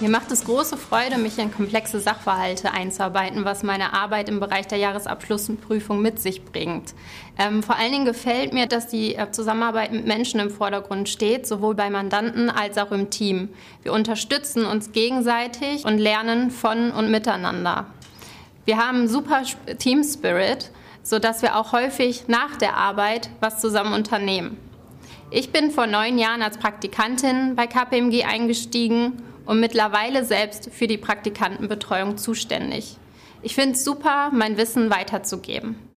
Mir macht es große Freude, mich in komplexe Sachverhalte einzuarbeiten, was meine Arbeit im Bereich der Jahresabschlussprüfung mit sich bringt. Ähm, vor allen Dingen gefällt mir, dass die äh, Zusammenarbeit mit Menschen im Vordergrund steht, sowohl bei Mandanten als auch im Team. Wir unterstützen uns gegenseitig und lernen von und miteinander. Wir haben super Team Spirit, sodass wir auch häufig nach der Arbeit was zusammen unternehmen. Ich bin vor neun Jahren als Praktikantin bei KPMG eingestiegen und mittlerweile selbst für die Praktikantenbetreuung zuständig. Ich finde es super, mein Wissen weiterzugeben.